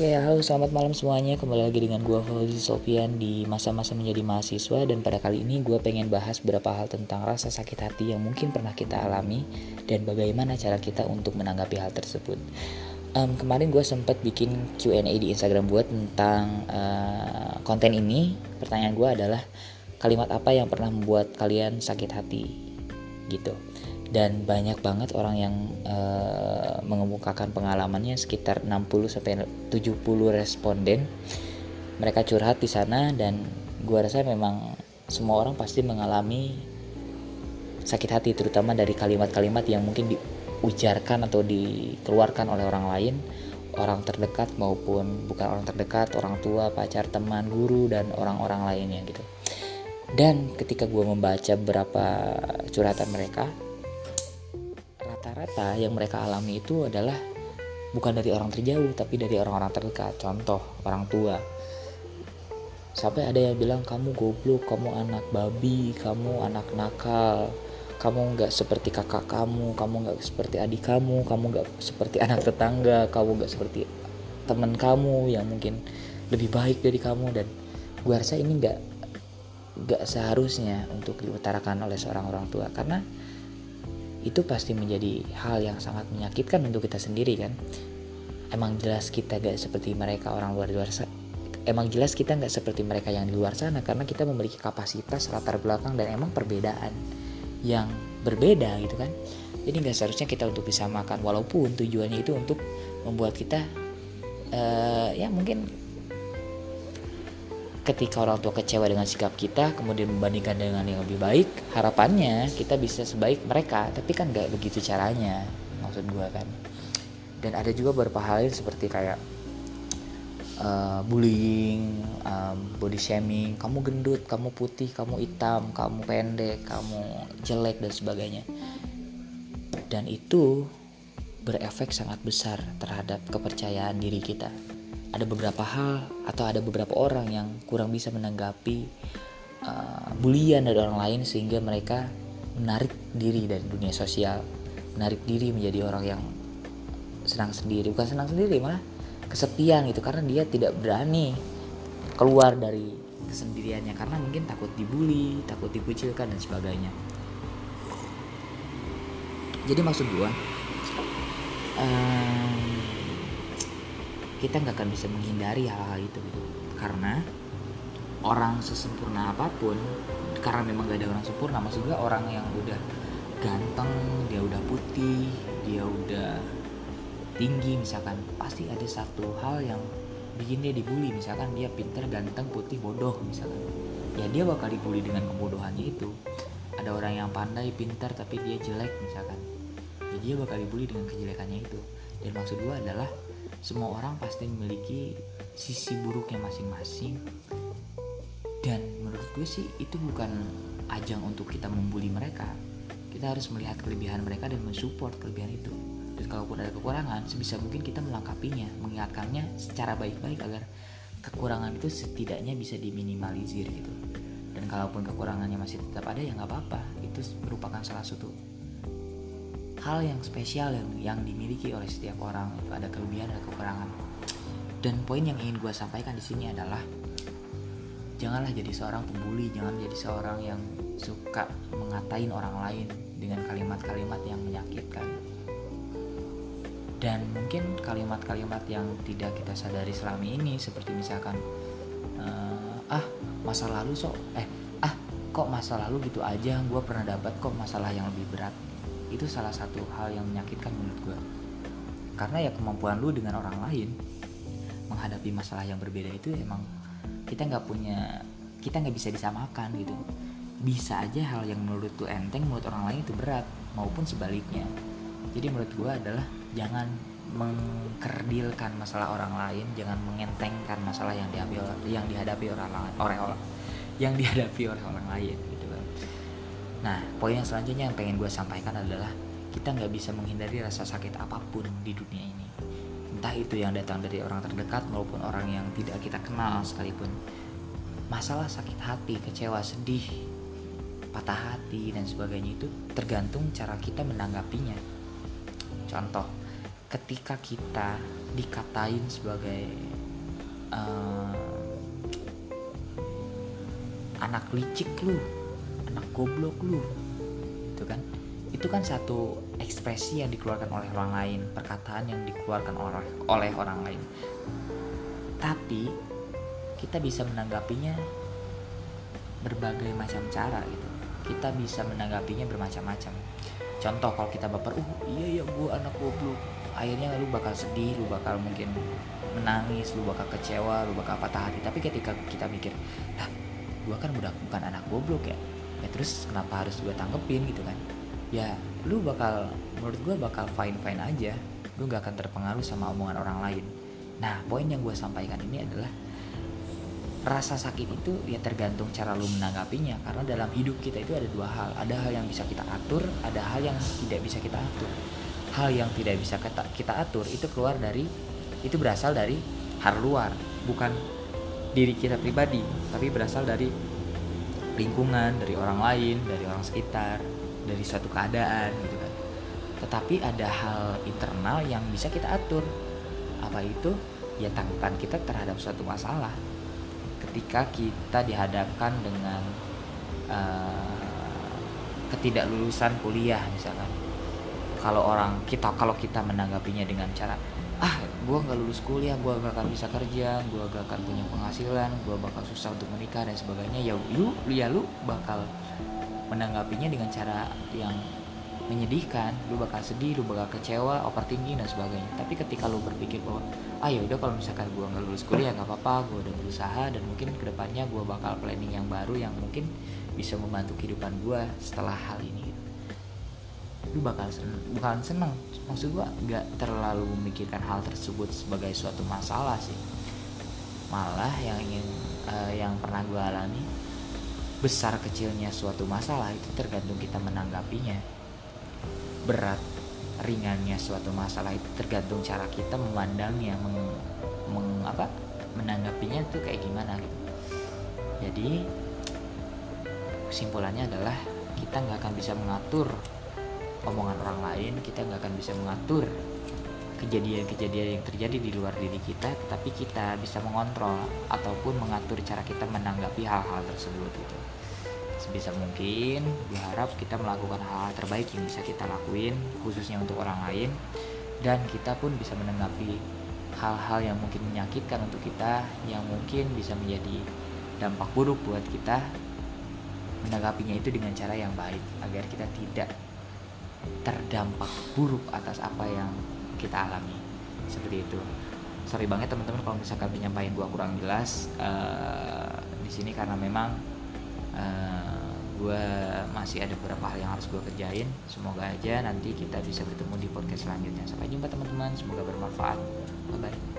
Oke, halo selamat malam semuanya. Kembali lagi dengan gue Fauzi Sofian di masa-masa menjadi mahasiswa dan pada kali ini gue pengen bahas beberapa hal tentang rasa sakit hati yang mungkin pernah kita alami dan bagaimana cara kita untuk menanggapi hal tersebut. Um, kemarin gue sempat bikin Q&A di Instagram gue tentang uh, konten ini. Pertanyaan gue adalah kalimat apa yang pernah membuat kalian sakit hati gitu dan banyak banget orang yang uh, mengemukakan pengalamannya sekitar 60 sampai 70 responden. Mereka curhat di sana dan gua rasa memang semua orang pasti mengalami sakit hati terutama dari kalimat-kalimat yang mungkin diujarkan atau dikeluarkan oleh orang lain. Orang terdekat maupun bukan orang terdekat orang tua pacar teman guru dan orang-orang lainnya gitu. Dan ketika gue membaca beberapa curhatan mereka rata-rata yang mereka alami itu adalah bukan dari orang terjauh tapi dari orang-orang terdekat. Contoh orang tua. Sampai ada yang bilang kamu goblok kamu anak babi kamu anak nakal kamu nggak seperti kakak kamu kamu nggak seperti adik kamu kamu nggak seperti anak tetangga kamu nggak seperti teman kamu yang mungkin lebih baik dari kamu. Dan gue rasa ini nggak nggak seharusnya untuk diutarakan oleh seorang orang tua. Karena itu pasti menjadi hal yang sangat menyakitkan untuk kita sendiri kan? Emang jelas kita gak seperti mereka orang luar luar emang jelas kita nggak seperti mereka yang di luar sana karena kita memiliki kapasitas latar belakang dan emang perbedaan yang berbeda gitu kan? Jadi nggak seharusnya kita untuk bisa makan walaupun tujuannya itu untuk membuat kita uh, ya mungkin ketika orang tua kecewa dengan sikap kita kemudian membandingkan dengan yang lebih baik harapannya kita bisa sebaik mereka. Tapi kan nggak begitu caranya maksud gue kan. Dan ada juga beberapa hal seperti kayak uh, bullying um, body shaming. Kamu gendut kamu putih kamu hitam kamu pendek kamu jelek dan sebagainya. Dan itu berefek sangat besar terhadap kepercayaan diri kita ada beberapa hal atau ada beberapa orang yang kurang bisa menanggapi uh, bulian dari orang lain sehingga mereka menarik diri dari dunia sosial menarik diri menjadi orang yang senang sendiri. Bukan senang sendiri malah kesepian gitu karena dia tidak berani keluar dari kesendiriannya karena mungkin takut dibully takut dikucilkan dan sebagainya. Jadi maksud gua um, kita nggak akan bisa menghindari hal-hal itu gitu. Karena orang sesempurna apa pun karena memang gak ada orang sempurna maksud gue orang yang udah ganteng dia udah putih dia udah tinggi misalkan pasti ada satu hal yang bikin dia dibully. Misalkan dia pinter ganteng putih bodoh misalkan. Ya dia bakal dibully dengan kebodohannya itu. Ada orang yang pandai pintar tapi dia jelek misalkan. Ya dia bakal dibully dengan kejelekannya itu. Dan maksud gue adalah semua orang pasti memiliki sisi buruknya masing-masing. Dan menurut gue sih itu bukan ajang untuk kita membuli mereka. Kita harus melihat kelebihan mereka dan mensupport kelebihan itu. Dan kalaupun ada kekurangan sebisa mungkin kita melengkapinya mengingatkannya secara baik-baik agar kekurangan itu setidaknya bisa diminimalisir gitu. Dan kalaupun kekurangannya masih tetap ada ya nggak apa-apa. Itu merupakan salah satu hal yang spesial yang, yang dimiliki oleh setiap orang itu ada kelebihan ada kekurangan. Dan poin yang ingin gue sampaikan di sini adalah janganlah jadi seorang pembuli jangan jadi seorang yang suka mengatain orang lain dengan kalimat-kalimat yang menyakitkan. Dan mungkin kalimat-kalimat yang tidak kita sadari selama ini seperti misalkan uh, ah masa lalu sok eh ah kok masa lalu gitu aja gue pernah dapat kok masalah yang lebih berat itu salah satu hal yang menyakitkan menurut gue karena ya kemampuan lu dengan orang lain menghadapi masalah yang berbeda itu emang kita nggak punya kita nggak bisa disamakan gitu. Bisa aja hal yang menurut tuh enteng menurut orang lain itu berat maupun sebaliknya. Jadi menurut gue adalah jangan mengkerdilkan masalah orang lain jangan mengentengkan masalah yang dihadapi yang dihadapi orang orang orang yang dihadapi oleh orang lain Nah, poin yang selanjutnya yang pengen gue sampaikan adalah kita nggak bisa menghindari rasa sakit apa pun di dunia ini. Entah itu yang datang dari orang terdekat maupun orang yang tidak kita kenal sekalipun. Masalah sakit hati, kecewa, sedih, patah hati dan sebagainya itu tergantung cara kita menanggapinya. Contoh, ketika kita dikatain sebagai uh, anak licik lu goblok lu. Itu kan? Itu kan satu ekspresi yang dikeluarkan oleh orang lain perkataan yang dikeluarkan oleh oleh orang lain. Tapi kita bisa menanggapinya berbagai macam cara gitu. Kita bisa menanggapinya bermacam-macam. Contoh kalau kita baper uh iya ya gue anak goblok. Akhirnya lu bakal sedih lu bakal mungkin menangis lu bakal kecewa lu bakal patah hati. Tapi ketika kita mikir lah gue kan udah bukan anak goblok ya ya terus kenapa harus gue tanggepin gitu kan? Ya lu bakal menurut gue bakal fine fine aja. Lu gak akan terpengaruh sama omongan orang lain. Nah poin yang gue sampaikan ini adalah rasa sakit itu ya tergantung cara lu menanggapinya. Karena dalam hidup kita itu ada dua hal. Ada hal yang bisa kita atur ada hal yang tidak bisa kita atur. Hal yang tidak bisa kita, kita atur itu keluar dari itu berasal dari hal luar. Bukan diri kita pribadi tapi berasal dari lingkungan dari orang lain dari orang sekitar dari suatu keadaan gitu kan. Tetapi ada hal internal yang bisa kita atur. Apa itu? Ya tanggapan kita terhadap suatu masalah. Ketika kita dihadapkan dengan uh, ketidaklulusan kuliah misalkan. Kalau orang kita kalau kita menanggapinya dengan cara ah gue nggak lulus kuliah gue gak akan bisa kerja gue gak akan punya penghasilan gue bakal susah untuk menikah dan sebagainya. Ya lu ya lu bakal menanggapinya dengan cara yang menyedihkan. Lu bakal sedih lu bakal kecewa overthinking dan sebagainya. Tapi ketika lu berpikir bahwa ah ya udah kalau misalkan gue nggak lulus kuliah nggak apa-apa gue udah berusaha dan mungkin ke depannya gue bakal planning yang baru yang mungkin bisa membantu kehidupan gue setelah hal ini lu bakal seneng, bukan seneng. Maksud gua nggak terlalu memikirkan hal tersebut sebagai suatu masalah sih. Malah yang ingin uh, yang pernah gua alami besar kecilnya suatu masalah itu tergantung kita menanggapinya. Berat ringannya suatu masalah itu tergantung cara kita memandangnya meng, meng apa menanggapinya itu kayak gimana gitu. Jadi kesimpulannya adalah kita nggak akan bisa mengatur omongan orang lain kita nggak akan bisa mengatur kejadian-kejadian yang terjadi di luar diri kita tapi kita bisa mengontrol ataupun mengatur cara kita menanggapi hal-hal tersebut itu sebisa mungkin berharap kita melakukan hal-hal terbaik yang bisa kita lakuin khususnya untuk orang lain dan kita pun bisa menanggapi hal-hal yang mungkin menyakitkan untuk kita yang mungkin bisa menjadi dampak buruk buat kita menanggapinya itu dengan cara yang baik agar kita tidak terdampak buruk atas apa yang kita alami. Seperti itu. Sorry banget teman-teman kalau misalkan penyampaian gua kurang jelas uh, di sini karena memang uh, gua masih ada beberapa hal yang harus gua kerjain. Semoga aja nanti kita bisa bertemu di podcast selanjutnya. Sampai jumpa teman-teman. Semoga bermanfaat. Bye bye